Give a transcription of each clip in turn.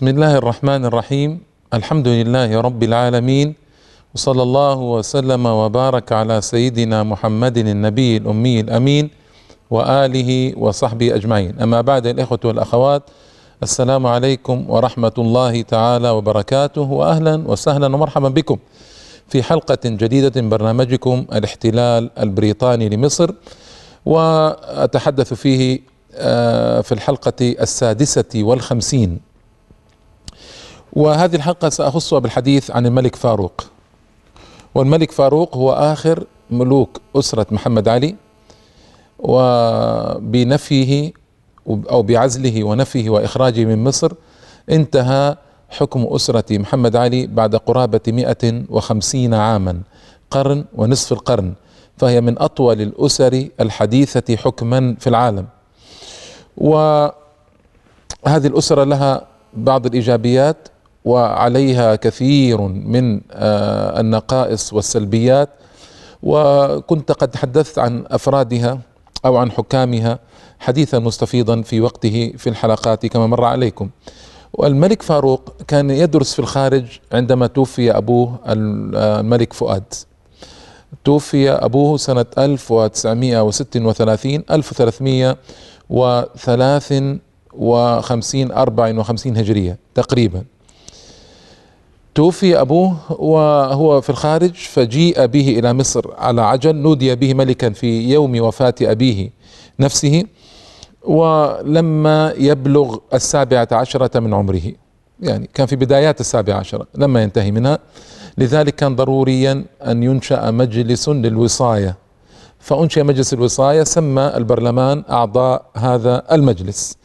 بسم الله الرحمن الرحيم. الحمد لله رب العالمين. وصلى الله وسلم وبارك على سيدنا محمد النبي الأمي الأمين وآله وصحبه أجمعين. أما بعد الإخوة والأخوات السلام عليكم ورحمة الله تعالى وبركاته وأهلا وسهلا ومرحبا بكم في حلقة جديدة من برنامجكم الاحتلال البريطاني لمصر. وأتحدث فيه في الحلقة السادسة والخمسين وهذه الحلقة سأخصها بالحديث عن الملك فاروق. والملك فاروق هو آخر ملوك أسرة محمد علي وبنفيه أو بعزله ونفيه وإخراجه من مصر انتهى حكم أسرة محمد علي بعد قرابة مئة وخمسين عاما قرن ونصف القرن فهي من أطول الأسر الحديثة حكما في العالم. وهذه الأسرة لها بعض الإيجابيات وعليها كثير من النقائص والسلبيات. وكنت قد تحدثت عن أفرادها أو عن حكامها حديثا مستفيضا في وقته في الحلقات كما مر عليكم. والملك فاروق كان يدرس في الخارج عندما توفي أبوه الملك فؤاد. توفي أبوه سنة 1936 1353 54 هجرية تقريبا. توفي أبوه وهو في الخارج فجيء به إلى مصر على عجل نودي به ملكا في يوم وفاة أبيه نفسه ولما يبلغ السابعة عشرة من عمره. يعني كان في بدايات السابعة عشرة لما ينتهي منها. لذلك كان ضروريا أن ينشأ مجلس للوصاية. فأنشئ مجلس الوصاية سمى البرلمان أعضاء هذا المجلس.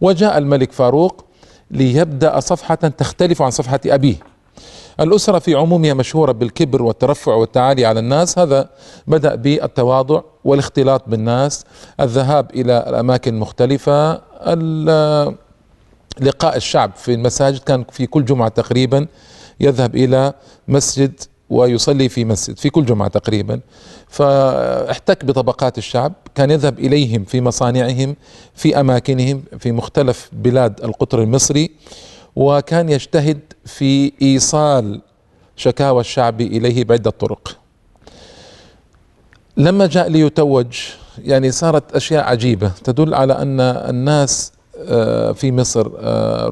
وجاء الملك فاروق ليبدأ صفحة تختلف عن صفحة أبيه. الأسرة في عمومها مشهورة بالكبر والترفع والتعالي على الناس. هذا بدأ بالتواضع والاختلاط بالناس الذهاب إلى الأماكن المختلفة لقاء الشعب في المساجد. كان في كل جمعة تقريبا يذهب إلى مسجد ويصلي في مسجد في كل جمعة تقريبا. فاحتك بطبقات الشعب كان يذهب إليهم في مصانعهم في أماكنهم في مختلف بلاد القطر المصري. وكان يجتهد في إيصال شكاوى الشعب إليه بعده طرق. لما جاء ليتوج يعني صارت أشياء عجيبة تدل على أن الناس في مصر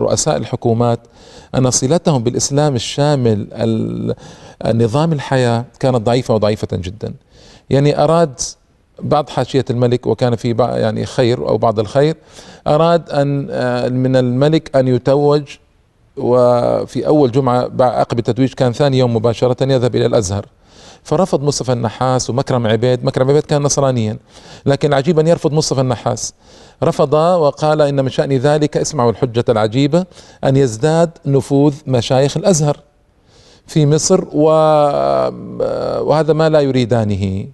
رؤساء الحكومات أن صلتهم بالإسلام الشامل نظام الحياة كانت ضعيفة وضعيفة جدا. يعني أراد بعض حاشية الملك وكان في يعني خير أو بعض الخير أراد أن من الملك أن يتوج وفي أول جمعة عقب التتويج كان ثاني يوم مباشرة يذهب إلى الأزهر. فرفض مصطفى النحاس ومكرم عبيد مكرم عبيد كان نصرانيا لكن العجيب أن يرفض مصطفى النحاس. رفض وقال إن من شأن ذلك اسمعوا الحجة العجيبة أن يزداد نفوذ مشايخ الأزهر في مصر و... وهذا ما لا يريدانه.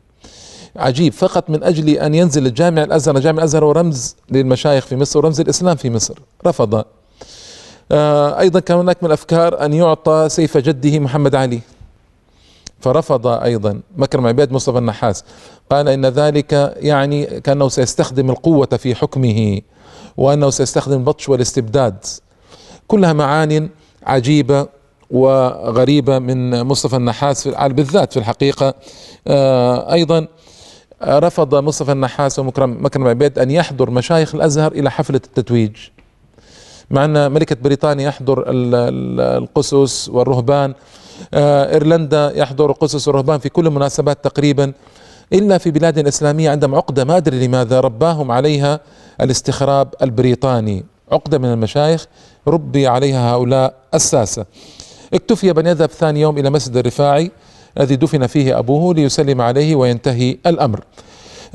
عجيب فقط من أجل أن ينزل الجامع الأزهر الجامع الأزهر هو رمز للمشايخ في مصر ورمز الإسلام في مصر. رفض. أيضا كان هناك من الأفكار أن يعطى سيف جده محمد علي. فرفض أيضا مكرم عبيد مصطفى النحاس. قال إن ذلك يعني كأنه سيستخدم القوة في حكمه وأنه سيستخدم البطش والاستبداد. كلها معان عجيبة وغريبة من مصطفى النحاس بالذات في الحقيقة. أيضا رفض مصطفى النحاس ومكرم مكرم عبيد أن يحضر مشايخ الأزهر إلى حفلة التتويج. مع أن ملكة بريطانيا يحضر القسس والرهبان. إيرلندا يحضر قسس والرهبان في كل المناسبات تقريبا إلا في بلاد إسلامية عندهم عقده ما أدري لماذا رباهم عليها الاستخراب البريطاني. عقدة من المشايخ ربي عليها هؤلاء الساسة. اكتفي بأن يذهب ثاني يوم إلى مسجد الرفاعي الذي دفن فيه أبوه ليسلم عليه وينتهي الأمر.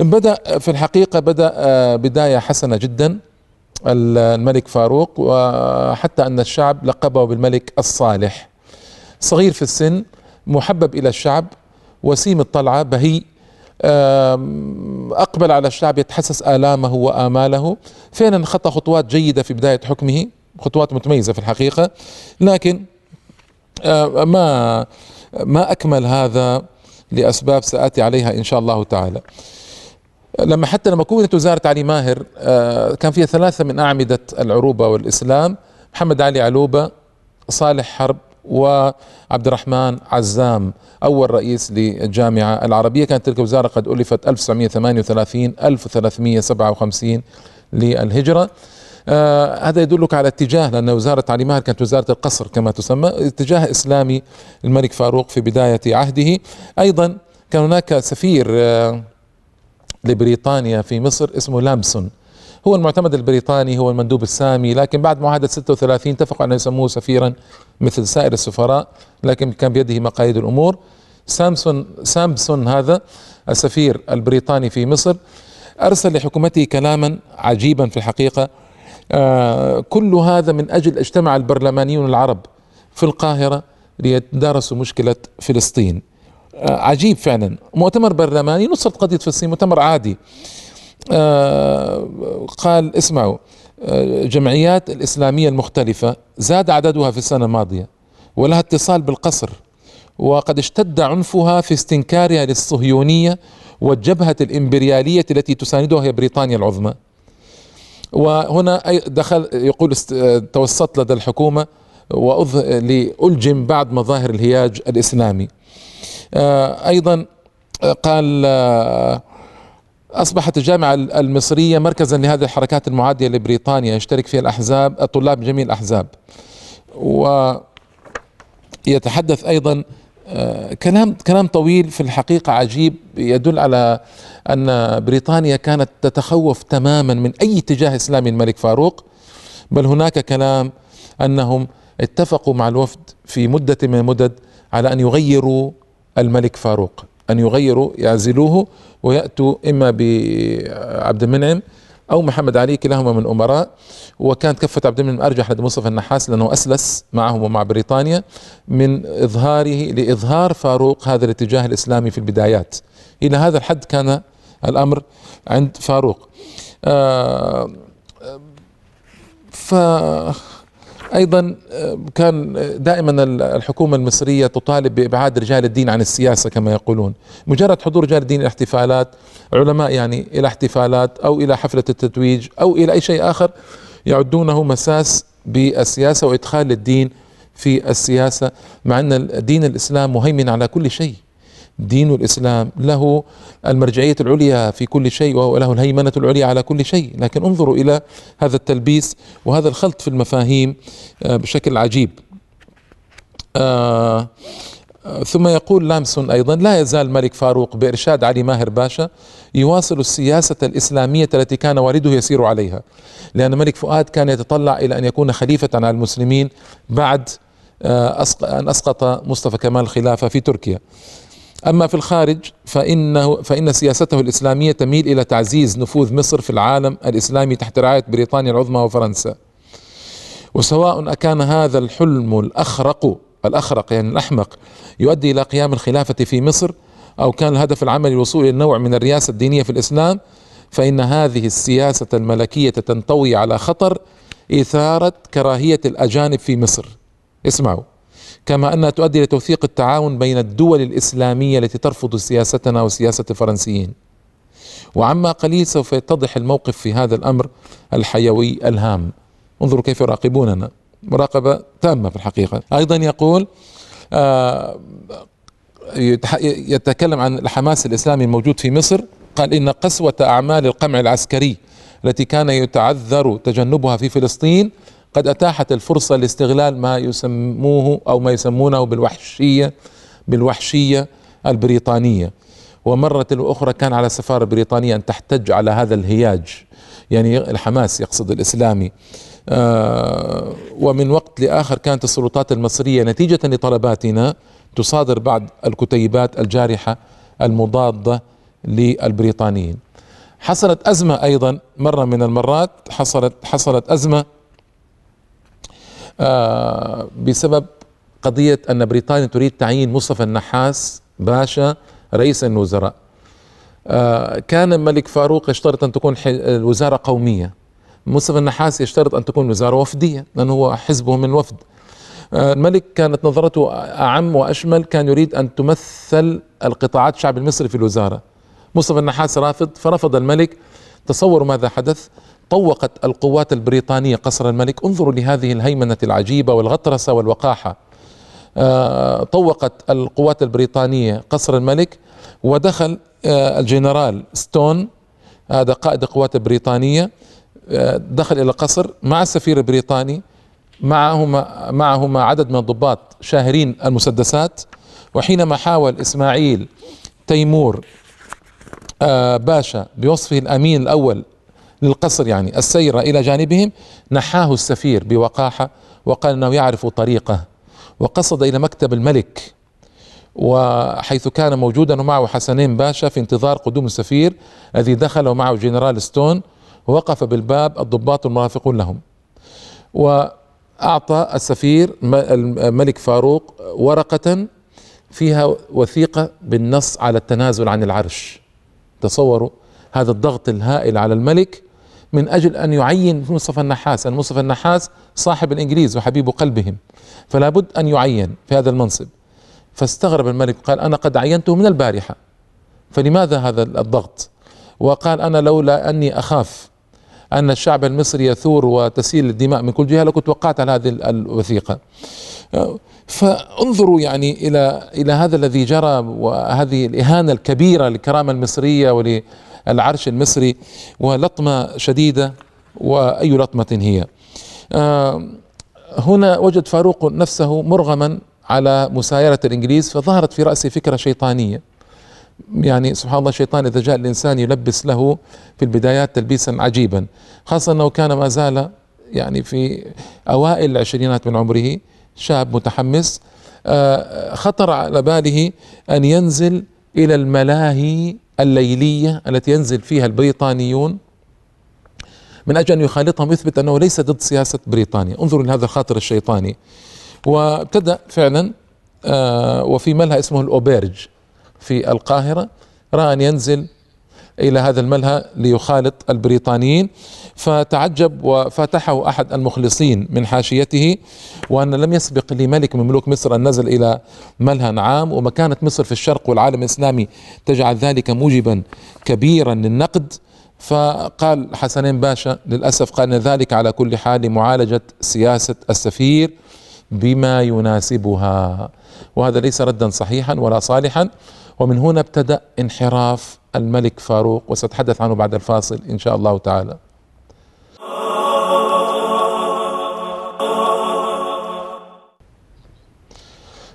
بدأ في الحقيقة بدأ بداية حسنة جدا. الملك فاروق وحتى أن الشعب لقبه بالملك الصالح. صغير في السن محبب إلى الشعب وسيم الطلعة بهي أقبل على الشعب يتحسس آلامه وآماله. فعلا خطى خطوات جيدة في بداية حكمه خطوات متميزة في الحقيقة. لكن ما ما أكمل هذا لأسباب سآتي عليها إن شاء الله تعالى. لما حتى لما كونت وزارة علي ماهر كان فيها ثلاثة من أعمدة العروبة والإسلام محمد علي علوبة صالح حرب وعبد الرحمن عزام أول رئيس للجامعة العربية. كانت تلك الوزارة قد ألفت 1938 1357 للهجرة. آه هذا يدلك على اتجاه لأن وزارة علي ماهر كانت وزارة القصر كما تسمى اتجاه إسلامي الملك فاروق في بداية عهده. أيضا كان هناك سفير آه لبريطانيا في مصر اسمه لامسون. هو المعتمد البريطاني هو المندوب السامي لكن بعد معاهدة 36 اتفقوا أن يسموه سفيرا مثل سائر السفراء لكن كان بيده مقاييد الأمور. سامسون سامسون هذا السفير البريطاني في مصر أرسل لحكومته كلاما عجيبا في الحقيقة. آه كل هذا من أجل اجتمع البرلمانيون العرب في القاهرة ليتدارسوا مشكلة فلسطين. عجيب فعلا. مؤتمر برلماني نصرت قضية فلسطين مؤتمر عادي. آه قال اسمعوا آه جمعيات الإسلامية المختلفة زاد عددها في السنة الماضية ولها اتصال بالقصر وقد اشتد عنفها في استنكارها للصهيونية والجبهة الإمبريالية التي تساندها هي بريطانيا العظمى. وهنا دخل يقول توسط لدى الحكومة لألجم بعض مظاهر الهياج الإسلامي. آه أيضا قال أصبحت الجامعة المصرية مركزا لهذه الحركات المعادية لبريطانيا يشترك فيها الأحزاب الطلاب جميع الأحزاب. ويتحدث أيضا كلام كلام طويل في الحقيقة عجيب يدل على أن بريطانيا كانت تتخوف تماما من أي اتجاه إسلامي الملك فاروق. بل هناك كلام أنهم اتفقوا مع الوفد في مدة من المدد على أن يغيروا الملك فاروق أن يغيروا يعزلوه ويأتوا إما بعبد المنعم أو محمد علي كلاهما من أمراء. وكانت كفة عبد المنعم أرجح لدى مصطفى النحاس لأنه أسلس معهم ومع بريطانيا من إظهاره لإظهار فاروق هذا الاتجاه الإسلامي في البدايات. إلى هذا الحد كان الأمر عند فاروق. آه ف أيضا كان دائما الحكومة المصرية تطالب بإبعاد رجال الدين عن السياسة كما يقولون. مجرد حضور رجال الدين إلى احتفالات علماء يعني إلى احتفالات أو إلى حفلة التتويج أو إلى أي شيء آخر يعدونه مساس بالسياسة وإدخال الدين في السياسة مع أن دين الإسلام مهيمن على كل شيء. دين الإسلام له المرجعية العليا في كل شيء وله الهيمنة العليا على كل شيء، لكن انظروا إلى هذا التلبيس وهذا الخلط في المفاهيم بشكل عجيب. آه ثم يقول لامسون أيضا لا يزال الملك فاروق بإرشاد علي ماهر باشا يواصل السياسة الإسلامية التي كان والده يسير عليها، لأن الملك فؤاد كان يتطلع إلى أن يكون خليفة على المسلمين بعد أن أسقط مصطفى كمال الخلافه في تركيا. أما في الخارج فانه فإن سياسته الإسلامية تميل إلى تعزيز نفوذ مصر في العالم الإسلامي تحت رعاية بريطانيا العظمى وفرنسا. وسواء أكان هذا الحلم الاخرق الأخرق يعني الأحمق يؤدي إلى قيام الخلافة في مصر أو كان الهدف العملي الوصول إلى نوع من الرياسة الدينية في الإسلام فإن هذه السياسة الملكية تنطوي على خطر إثارة كراهية الأجانب في مصر. اسمعوا. كما أنها تؤدي لتوثيق التعاون بين الدول الإسلامية التي ترفض سياستنا وسياسة الفرنسيين. وعما قليل سوف يتضح الموقف في هذا الأمر الحيوي الهام. انظروا كيف يراقبوننا مراقبة تامة في الحقيقة. أيضا يقول آه يتكلم عن الحماس الإسلامي الموجود في مصر قال إن قسوة أعمال القمع العسكري التي كان يتعذر تجنبها في فلسطين قد أتاحت الفرصة لاستغلال ما يسموه أو ما يسمونه بالوحشية بالوحشية البريطانية. ومرة أخرى كان على السفارة البريطانية أن تحتج على هذا الهياج يعني الحماس يقصد الإسلامي. آه ومن وقت لآخر كانت السلطات المصرية نتيجة لطلباتنا تصادر بعض الكتيبات الجارحة المضادة للبريطانيين. حصلت أزمة أيضا مرة من المرات حصلت حصلت أزمة بسبب قضية أن بريطانيا تريد تعيين مصطفى النحاس باشا رئيس الوزراء. آه كان الملك فاروق يشترط أن تكون الوزارة قومية. مصطفى النحاس يشترط أن تكون وزارة وفدية لأنه هو حزبه من وفد. آه الملك كانت نظرته أعم وأشمل كان يريد أن تمثل القطاعات الشعب المصري في الوزارة. مصطفى النحاس رافض فرفض الملك. تصوروا ماذا حدث؟ طوقت القوات البريطانية قصر الملك. انظروا لهذه الهيمنة العجيبة والغطرسة والوقاحة. آه، طوقت القوات البريطانية قصر الملك ودخل آه، الجنرال ستون هذا قائد القوات البريطانية آه، دخل إلى القصر مع السفير البريطاني. معهما معهما عدد من الضباط شاهرين المسدسات. وحينما حاول إسماعيل تيمور باشا بوصفه الأمين الأول للقصر يعني. السير إلى جانبهم نحاه السفير بوقاحة وقال أنه يعرف طريقه وقصد إلى مكتب الملك وحيث كان موجودا ومعه حسنين باشا في انتظار قدوم السفير الذي دخل ومعه جنرال ستون ووقف بالباب الضباط المرافقون لهم. وأعطى السفير الملك فاروق ورقة فيها وثيقة بالنص على التنازل عن العرش. تصوروا هذا الضغط الهائل على الملك من أجل أن يعين مصطفى النحاس. أن مصطفى النحاس صاحب الإنجليز وحبيب قلبهم. فلا بد أن يعين في هذا المنصب. فاستغرب الملك قال أنا قد عينته من البارحة. فلماذا هذا الضغط؟ وقال أنا لولا أني أخاف أن الشعب المصري يثور وتسيل الدماء من كل جهة لكنت وقعت على هذه الوثيقة. فانظروا يعني إلى إلى هذا الذي جرى وهذه الإهانة الكبيرة للكرامة المصرية وللعرش المصري ولطمة شديدة وأي لطمة هي. هنا وجد فاروق نفسه مرغما على مسايرة الإنجليز فظهرت في رأسه فكرة شيطانية. يعني سبحان الله الشيطان إذا جاء الإنسان يلبس له في البدايات تلبيسا عجيبا خاصة أنه كان ما زال يعني في أوائل العشرينات من عمره شاب متحمس. آه، خطر على باله أن ينزل إلى الملاهي الليلية التي ينزل فيها البريطانيون من أجل أن يخالطهم يثبت أنه ليس ضد سياسة بريطانيا. انظروا لهذا الخاطر الشيطاني. وابتدأ فعلا آه، وفي ملهى اسمه الأوبيرج في القاهرة رأى أن ينزل إلى هذا الملهى ليخالط البريطانيين. فتعجب وفتحه أحد المخلصين من حاشيته وأن لم يسبق لملك من ملوك مصر أن نزل إلى ملهى عام. ومكانة مصر في الشرق والعالم الإسلامي تجعل ذلك موجبا كبيرا للنقد. فقال حسنين باشا للأسف قال ذلك على كل حال لمعالجة سياسة السفير بما يناسبها. وهذا ليس ردا صحيحا ولا صالحا. ومن هنا ابتدأ انحراف الملك فاروق وسأتحدث عنه بعد الفاصل إن شاء الله تعالى.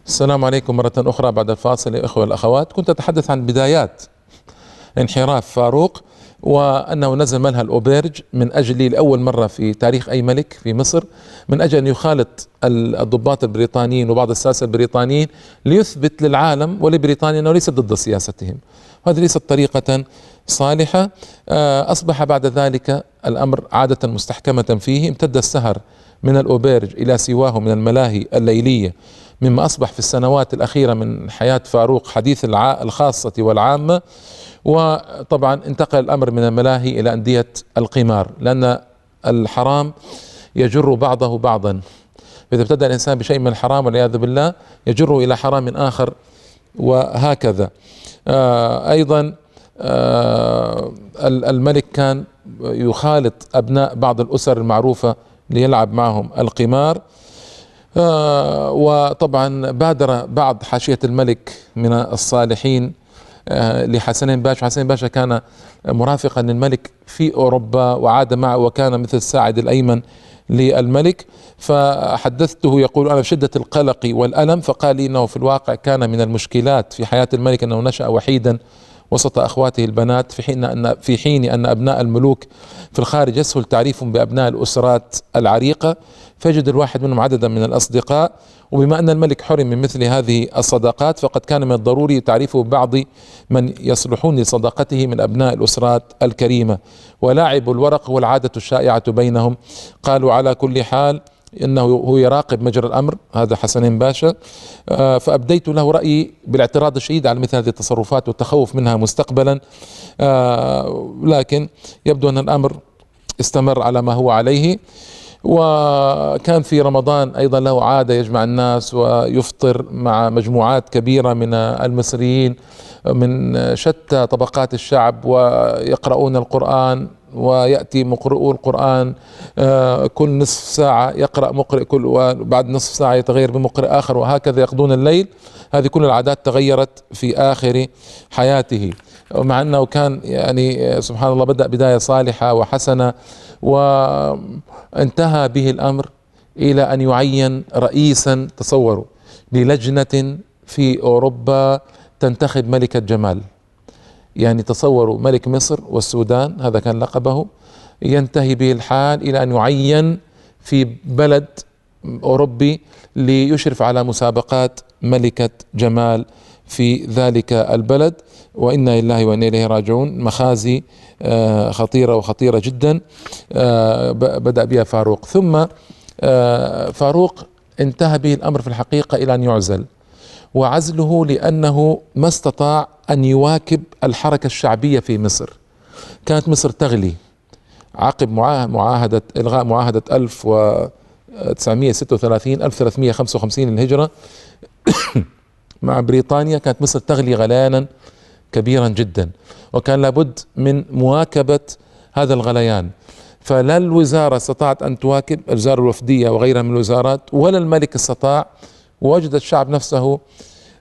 السلام عليكم مرة أخرى بعد الفاصل يا إخوة والأخوات. كنت أتحدث عن بدايات انحراف فاروق وأنه نزل منها الأوبرج من أجل لأول مرة في تاريخ أي ملك في مصر من أجل أن يخالط الضباط البريطانيين وبعض الساسة البريطانيين ليثبت للعالم ولبريطانيا أنه ليس ضد سياستهم. وهذه ليست طريقة صالحة. آه، أصبح بعد ذلك الأمر عادة مستحكمة فيه. امتد السهر من الأوبرج إلى سواه من الملاهي الليلية مما أصبح في السنوات الأخيرة من حياة فاروق حديث الخاصة والعامة. وطبعا انتقل الأمر من الملاهي إلى أندية القمار لأن الحرام يجر بعضه بعضا. فاذا ابتدأ الإنسان بشيء من الحرام والعياذ بالله يجره إلى حرام آخر وهكذا. آه أيضا آه الملك كان يخالط أبناء بعض الأسر المعروفة ليلعب معهم القمار. آه وطبعا بادر بعض حاشية الملك من الصالحين لحسنين باشا. حسنين باشا كان مرافقا للملك في أوروبا وعاد معه وكان مثل الساعد الأيمن. للملك فحدثته يقول أنا بشدة القلق والألم فقال لي أنه في الواقع كان من المشكلات في حياة الملك أنه نشأ وحيدا وسط أخواته البنات في حين أن في حين أن أبناء الملوك في الخارج يسهل تعريفهم بأبناء الأسرات العريقة. فيجد الواحد منهم عددا من الأصدقاء وبما أن الملك حرم من مثل هذه الصداقات فقد كان من الضروري تعريفه ببعض من يصلحون لصداقته من أبناء الأسرات الكريمة. ولاعب الورق هو العادة الشائعة بينهم. قالوا على كل حال إنه هو يراقب مجرى الأمر هذا حسنين باشا. آه، فأبديت له رأيي بالاعتراض الشديد على مثل هذه التصرفات والتخوف منها مستقبلا. آه، لكن يبدو أن الأمر استمر على ما هو عليه. وكان في رمضان أيضا له عادة يجمع الناس ويفطر مع مجموعات كبيرة من المصريين من شتى طبقات الشعب ويقرؤون القرآن ويأتي مقرئو القرآن آه، كل نصف ساعة يقرأ مقرئ كل وبعد نصف ساعة يتغير بمقرئ آخر وهكذا يقضون الليل. هذه كل العادات تغيرت في آخر حياته. مع أنه كان يعني سبحان الله بدأ بداية صالحة وحسنة. وانتهى به الأمر إلى أن يعين رئيسا تصوروا للجنة في أوروبا تنتخب ملكة جمال. يعني تصوروا ملك مصر والسودان هذا كان لقبه. ينتهي به الحال إلى أن يعين في بلد أوروبي ليشرف على مسابقات ملكة جمال في ذلك البلد وإنا لله وإنا إليه راجعون. مخازي آه، خطيرة وخطيرة جدا آه، بدأ بها فاروق. ثم آه، فاروق انتهى به الأمر في الحقيقة إلى أن يعزل وعزله لأنه ما استطاع أن يواكب الحركة الشعبية في مصر. كانت مصر تغلي. عقب معاهدة إلغاء معاهدة 1936 1355 للهجره مع بريطانيا كانت مصر تغلي غليانا كبيرا جدا وكان لابد من مواكبة هذا الغليان. فلا الوزارة استطاعت أن تواكب الوزارة الوفدية وغيرها من الوزارات ولا الملك استطاع ووجد الشعب نفسه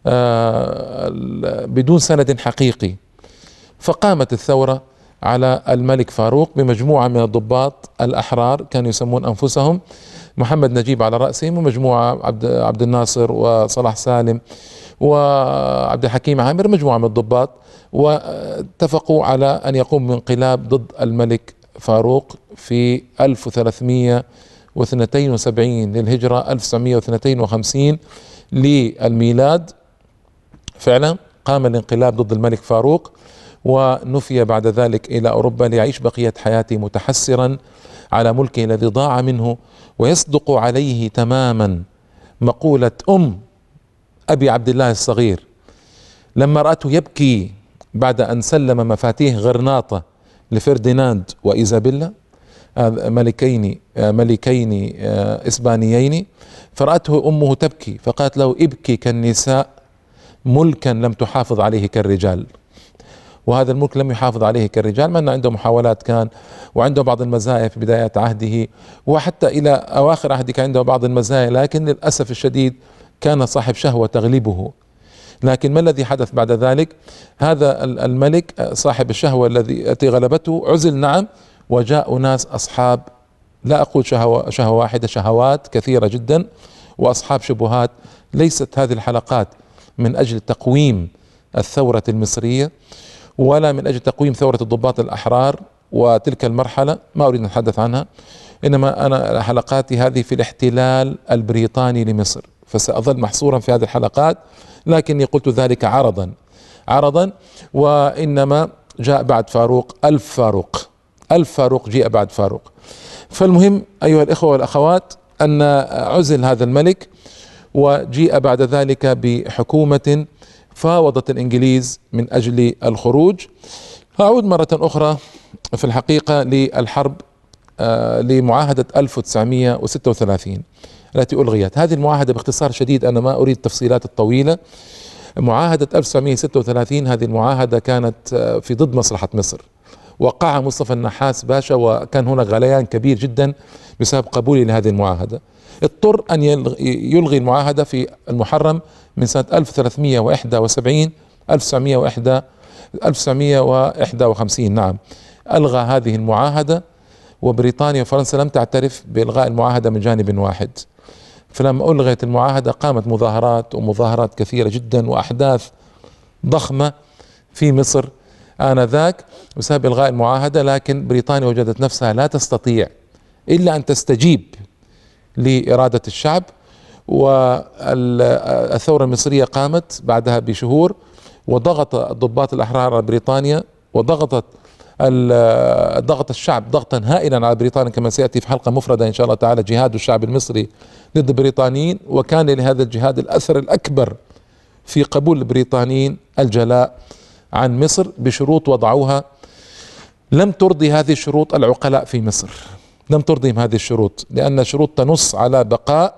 آه، بدون سند حقيقي. فقامت الثورة على الملك فاروق بمجموعة من الضباط الأحرار كانوا يسمون أنفسهم محمد نجيب على رأسهم ومجموعة عبد, عبد الناصر وصلاح سالم. وعبد الحكيم عامر مجموعة من الضباط واتفقوا على أن يقوم بانقلاب ضد الملك فاروق في 1372 للهجرة 1952 للميلاد. فعلا قام الانقلاب ضد الملك فاروق ونفي بعد ذلك إلى أوروبا ليعيش بقية حياته متحسرا على ملكه الذي ضاع منه ويصدق عليه تماما مقولة أم أبي عبد الله الصغير لما رأته يبكي بعد أن سلم مفاتيح غرناطة لفرديناند وإيزابيلا ملكين ملكين آه، إسبانيين فرأته أمه تبكي فقالت له ابكي كالنساء ملكا لم تحافظ عليه كالرجال. وهذا الملك لم يحافظ عليه كالرجال مع أن عنده محاولات كان وعنده بعض المزايا في بداية عهده وحتى إلى أواخر عهده كان عنده بعض المزايا لكن للأسف الشديد كان صاحب شهوة تغلبه لكن ما الذي حدث بعد ذلك؟ هذا الملك صاحب الشهوة الذي التي غلبته عزل نعم وجاء ناس أصحاب. لا أقول شهوة, شهوة واحدة شهوات كثيرة جدا وأصحاب شبهات. ليست هذه الحلقات من أجل تقويم الثورة المصرية ولا من أجل تقويم ثورة الضباط الأحرار وتلك المرحلة. ما أريد أن أتحدث عنها إنما أنا حلقاتي هذه في الاحتلال البريطاني لمصر. فسأظل محصورا في هذه الحلقات لكني قلت ذلك عرضا. عرضا وإنما جاء بعد فاروق ألف فاروق. ألف فاروق جاء بعد فاروق. فالمهم أيها الإخوة والأخوات أن عزل هذا الملك وجيء بعد ذلك بحكومة فاوضت الإنجليز من أجل الخروج. أعود مرة أخرى في الحقيقة للحرب آه لمعاهدة 1936 التي ألغيت. هذه المعاهدة باختصار شديد أنا ما أريد التفصيلات الطويلة. معاهدة 1936 هذه المعاهدة كانت آه، في ضد مصلحة مصر. وقعها مصطفى النحاس باشا وكان هناك غليان كبير جدا بسبب قبوله لهذه المعاهدة. اضطر أن يلغي المعاهدة في المحرم من سنة 1371 1901 1951 نعم. ألغى هذه المعاهدة وبريطانيا وفرنسا لم تعترف بإلغاء المعاهدة من جانب واحد. فلما ألغيت المعاهدة قامت مظاهرات ومظاهرات كثيرة جدا وأحداث ضخمة في مصر آنذاك بسبب إلغاء المعاهدة لكن بريطانيا وجدت نفسها لا تستطيع إلا أن تستجيب لإرادة الشعب. والثورة المصرية قامت بعدها بشهور وضغط الضباط الأحرار على بريطانيا وضغطت ضغط الشعب ضغطا هائلا على بريطانيا كما سيأتي في حلقة مفردة إن شاء الله تعالى جهاد الشعب المصري ضد البريطانيين وكان لهذا الجهاد الأثر الأكبر في قبول البريطانيين الجلاء عن مصر بشروط وضعوها. لم ترضي هذه الشروط العقلاء في مصر. لم ترضيهم هذه الشروط لأن شروط تنص على بقاء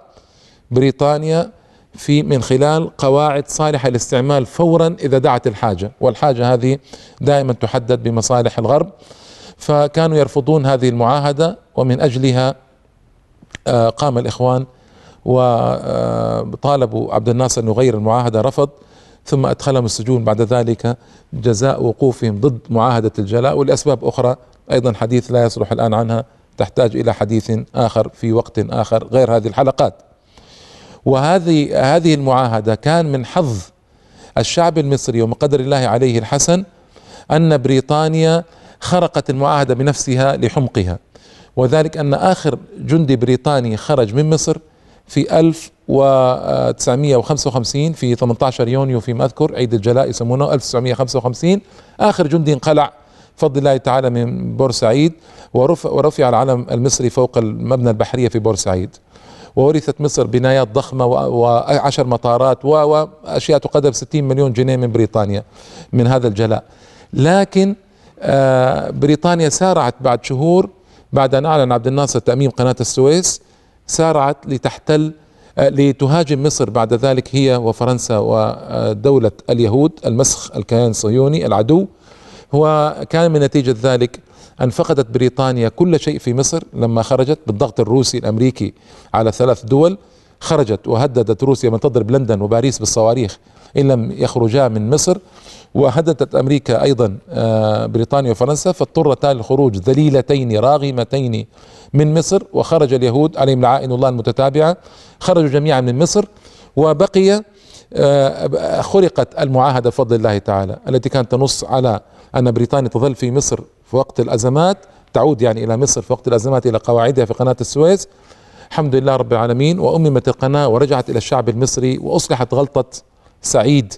بريطانيا في من خلال قواعد صالحة للاستعمال فورا إذا دعت الحاجة. والحاجة هذه دائما تحدد بمصالح الغرب. فكانوا يرفضون هذه المعاهدة ومن أجلها آه، قام الإخوان وطالبوا عبد الناصر أن يغير المعاهدة رفض ثم أدخلهم السجون بعد ذلك جزاء وقوفهم ضد معاهدة الجلاء ولأسباب أخرى أيضا حديث لا يصلح الآن عنها تحتاج إلى حديث آخر في وقت آخر غير هذه الحلقات. وهذه هذه المعاهدة كان من حظ الشعب المصري ومن قدر الله عليه الحسن أن بريطانيا خرقت المعاهدة بنفسها لحمقها. وذلك أن آخر جندي بريطاني خرج من مصر في 1955 في 18 يونيو فيما أذكر عيد الجلاء يسمونه 1955 آخر جندي انقلع بفضل الله تعالى من بورسعيد ورفع, ورفع العلم المصري فوق المبنى البحرية في بورسعيد. وورثت مصر بنايات ضخمة وعشر مطارات وأشياء تقدر 60 مليون جنيه من بريطانيا من هذا الجلاء. لكن آه، بريطانيا سارعت بعد شهور بعد أن أعلن عبد الناصر تأميم قناة السويس سارعت لتحتل آه، لتهاجم مصر بعد ذلك هي وفرنسا ودولة اليهود. المسخ الكيان الصهيوني العدو هو كان من نتيجة ذلك أن فقدت بريطانيا كل شيء في مصر. لما خرجت بالضغط الروسي الأمريكي على ثلاث دول خرجت وهددت روسيا من تضرب لندن وباريس بالصواريخ إن لم يخرجا من مصر وهددت أمريكا أيضا آه، بريطانيا وفرنسا فاضطرتا للخروج ذليلتين راغمتين من مصر وخرج اليهود عليهم لعائن الله المتتابعة. خرجوا جميعا من مصر وبقي آه، خرقت المعاهدة بفضل الله تعالى التي كانت تنص على أن بريطانيا تظل في مصر في وقت الأزمات تعود يعني إلى مصر في وقت الأزمات إلى قواعدها في قناة السويس. الحمد لله رب العالمين وأممت القناة ورجعت إلى الشعب المصري وأصلحت غلطة سعيد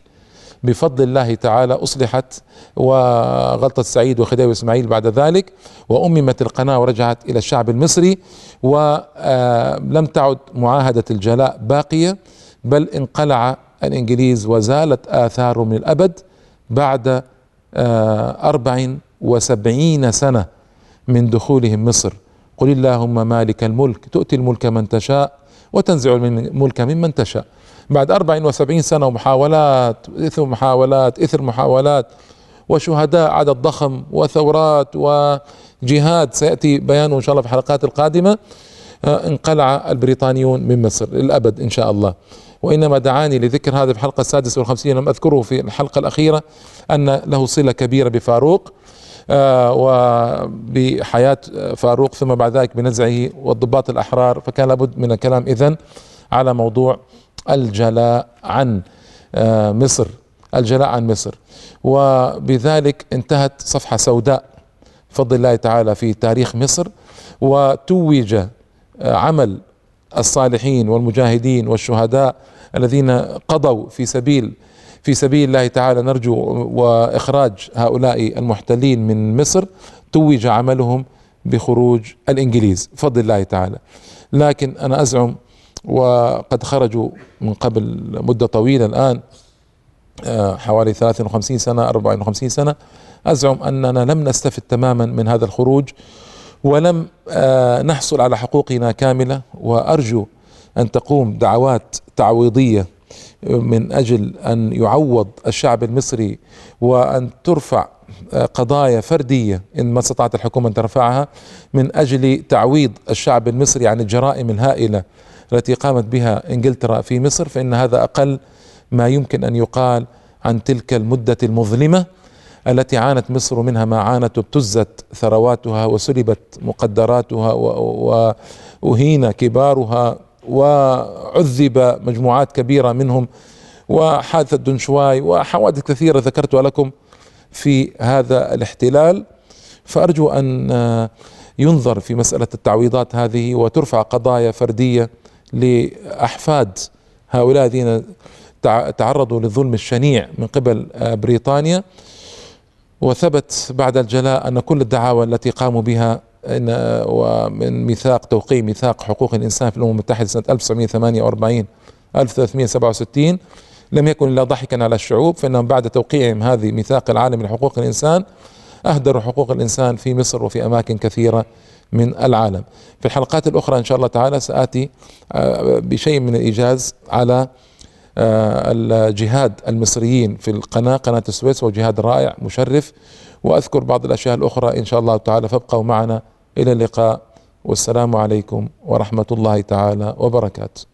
بفضل الله تعالى أصلحت وغلطة سعيد وخديوي إسماعيل بعد ذلك وأممت القناة ورجعت إلى الشعب المصري ولم تعد معاهدة الجلاء باقية بل انقلع الإنجليز وزالت آثاره من الأبد بعد أربع وسبعين سنة من دخولهم مصر. قل اللهم مالك الملك تؤتي الملك من تشاء وتنزع الملك ممن تشاء. بعد 74 سنة ومحاولات إثر محاولات إثر محاولات وشهداء عدد ضخم وثورات وجهاد. سيأتي بيانه إن شاء الله في الحلقات القادمة آه، انقلع البريطانيون من مصر للأبد إن شاء الله. وإنما دعاني لذكر هذا في الحلقة السادسة والخمسين لم أذكره في الحلقة الأخيرة أن له صلة كبيرة بفاروق آه، وبحياة فاروق ثم بعد ذلك بنزعه والضباط الأحرار فكان لابد من الكلام إذن على موضوع الجلاء عن آه، مصر الجلاء عن مصر. وبذلك انتهت صفحة سوداء بفضل الله تعالى في تاريخ مصر وتوج آه، عمل الصالحين والمجاهدين والشهداء الذين قضوا في سبيل في سبيل الله تعالى نرجو وإخراج هؤلاء المحتلين من مصر. توج عملهم بخروج الإنجليز بفضل الله تعالى. لكن أنا أزعم وقد خرجوا من قبل مدة طويلة الآن آه، حوالي 53 سنة 54 سنة. أزعم أننا لم نستفد تماما من هذا الخروج ولم آه، نحصل على حقوقنا كاملة. وأرجو أن تقوم دعوات تعويضية من أجل أن يعوض الشعب المصري وأن ترفع آه، قضايا فردية إن ما استطاعت الحكومة أن ترفعها من أجل تعويض الشعب المصري عن الجرائم الهائلة التي قامت بها إنجلترا في مصر فإن هذا أقل ما يمكن أن يقال عن تلك المدة المظلمة التي عانت مصر منها ما عانت وابتزت ثرواتها وسلبت مقدراتها وأهين كبارها وعذب مجموعات كبيرة منهم وحادثة دنشواي وحوادث كثيرة ذكرتها لكم في هذا الاحتلال. فأرجو أن ينظر في مسألة التعويضات هذه وترفع قضايا فردية لأحفاد هؤلاء الذين تعرضوا للظلم الشنيع من قبل آه، بريطانيا. وثبت بعد الجلاء أن كل الدعاوى التي قاموا بها إن ومن ميثاق توقيع ميثاق حقوق الإنسان في الأمم المتحدة سنة 1948 1367 لم يكن إلا ضحكا على الشعوب فإنهم بعد توقيعهم هذه ميثاق العالم لحقوق الإنسان أهدروا حقوق الإنسان في مصر وفي أماكن كثيرة من العالم. في الحلقات الأخرى إن شاء الله تعالى سآتي آه، بشيء من الإيجاز على الجهاد المصريين في القناة قناة السويس وجهاد رائع مشرف. وأذكر بعض الأشياء الأخرى إن شاء الله تعالى فابقوا معنا. إلى اللقاء. والسلام عليكم ورحمة الله تعالى وبركاته.